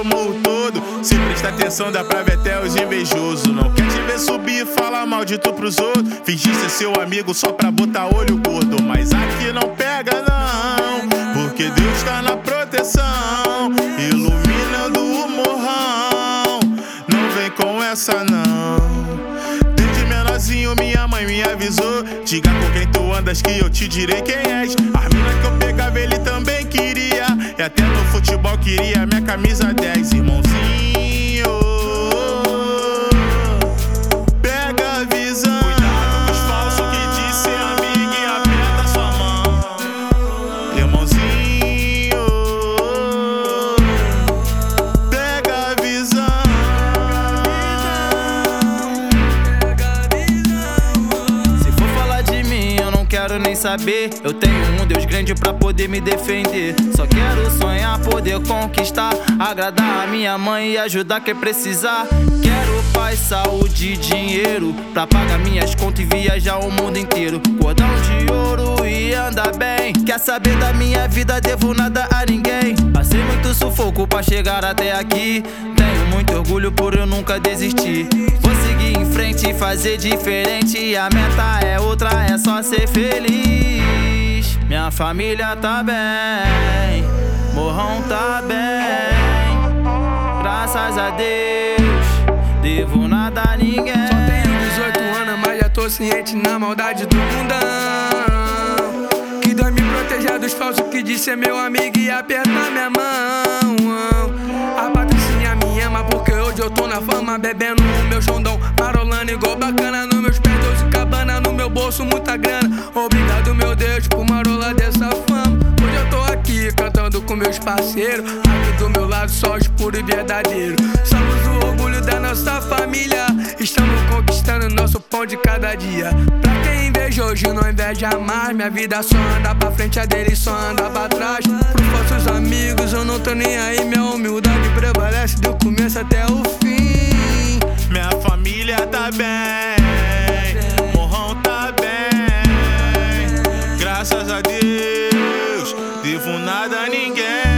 o morro todo. Se presta atenção, dá pra ver até os invejosos. Não quer te ver subir falar mal de tu pros outros. Fingir ser seu amigo só pra botar olho gordo. Mas aqui não pega, não. Porque Deus tá na proteção. Iluminando o morrão. Não vem com essa, não. Mãe me avisou. Diga com quem tu andas que eu te direi quem és. As mina que eu pegava, ele também queria. E até no futebol queria minha camisa 10, irmãozinho. Quero nem saber. Eu tenho um Deus grande pra poder me defender. Só quero sonhar, poder conquistar. Agradar a minha mãe e ajudar quem precisar. Quero paz, saúde e dinheiro. Pra pagar minhas contas e viajar o mundo inteiro. Cordão de ouro e andar bem. Quer saber da minha vida? Devo nada a ninguém. Passei muito sufoco pra chegar até aqui. Tenho muito orgulho por eu nunca desistir. Vou seguir em frente e fazer diferente. A meta é outra, é só ser feliz. Minha família tá bem, morrão tá bem. Graças a Deus, devo nada a ninguém. Só tenho 18 anos, mas já tô ciente na maldade do mundão. Que Deus me proteja dos falsos que disse ser meu amigo e apertar minha mão. A patricinha me ama porque hoje eu tô na fama, bebendo o meu xondão, marolando igual bacana nos muita grana. Obrigado, meu Deus, por marola dessa fama. Hoje eu tô aqui cantando com meus parceiros, aqui do meu lado só os puros e verdadeiros. Somos o orgulho da nossa família, estamos conquistando nosso pão de cada dia. Pra quem inveja hoje, não inveja mais. Minha vida só anda pra frente, a dele só anda pra trás. Pros falsos amigos, eu não tô nem aí. Minha humildade prevalece do começo até o fim. Minha família tá bem, devo nada a ninguém.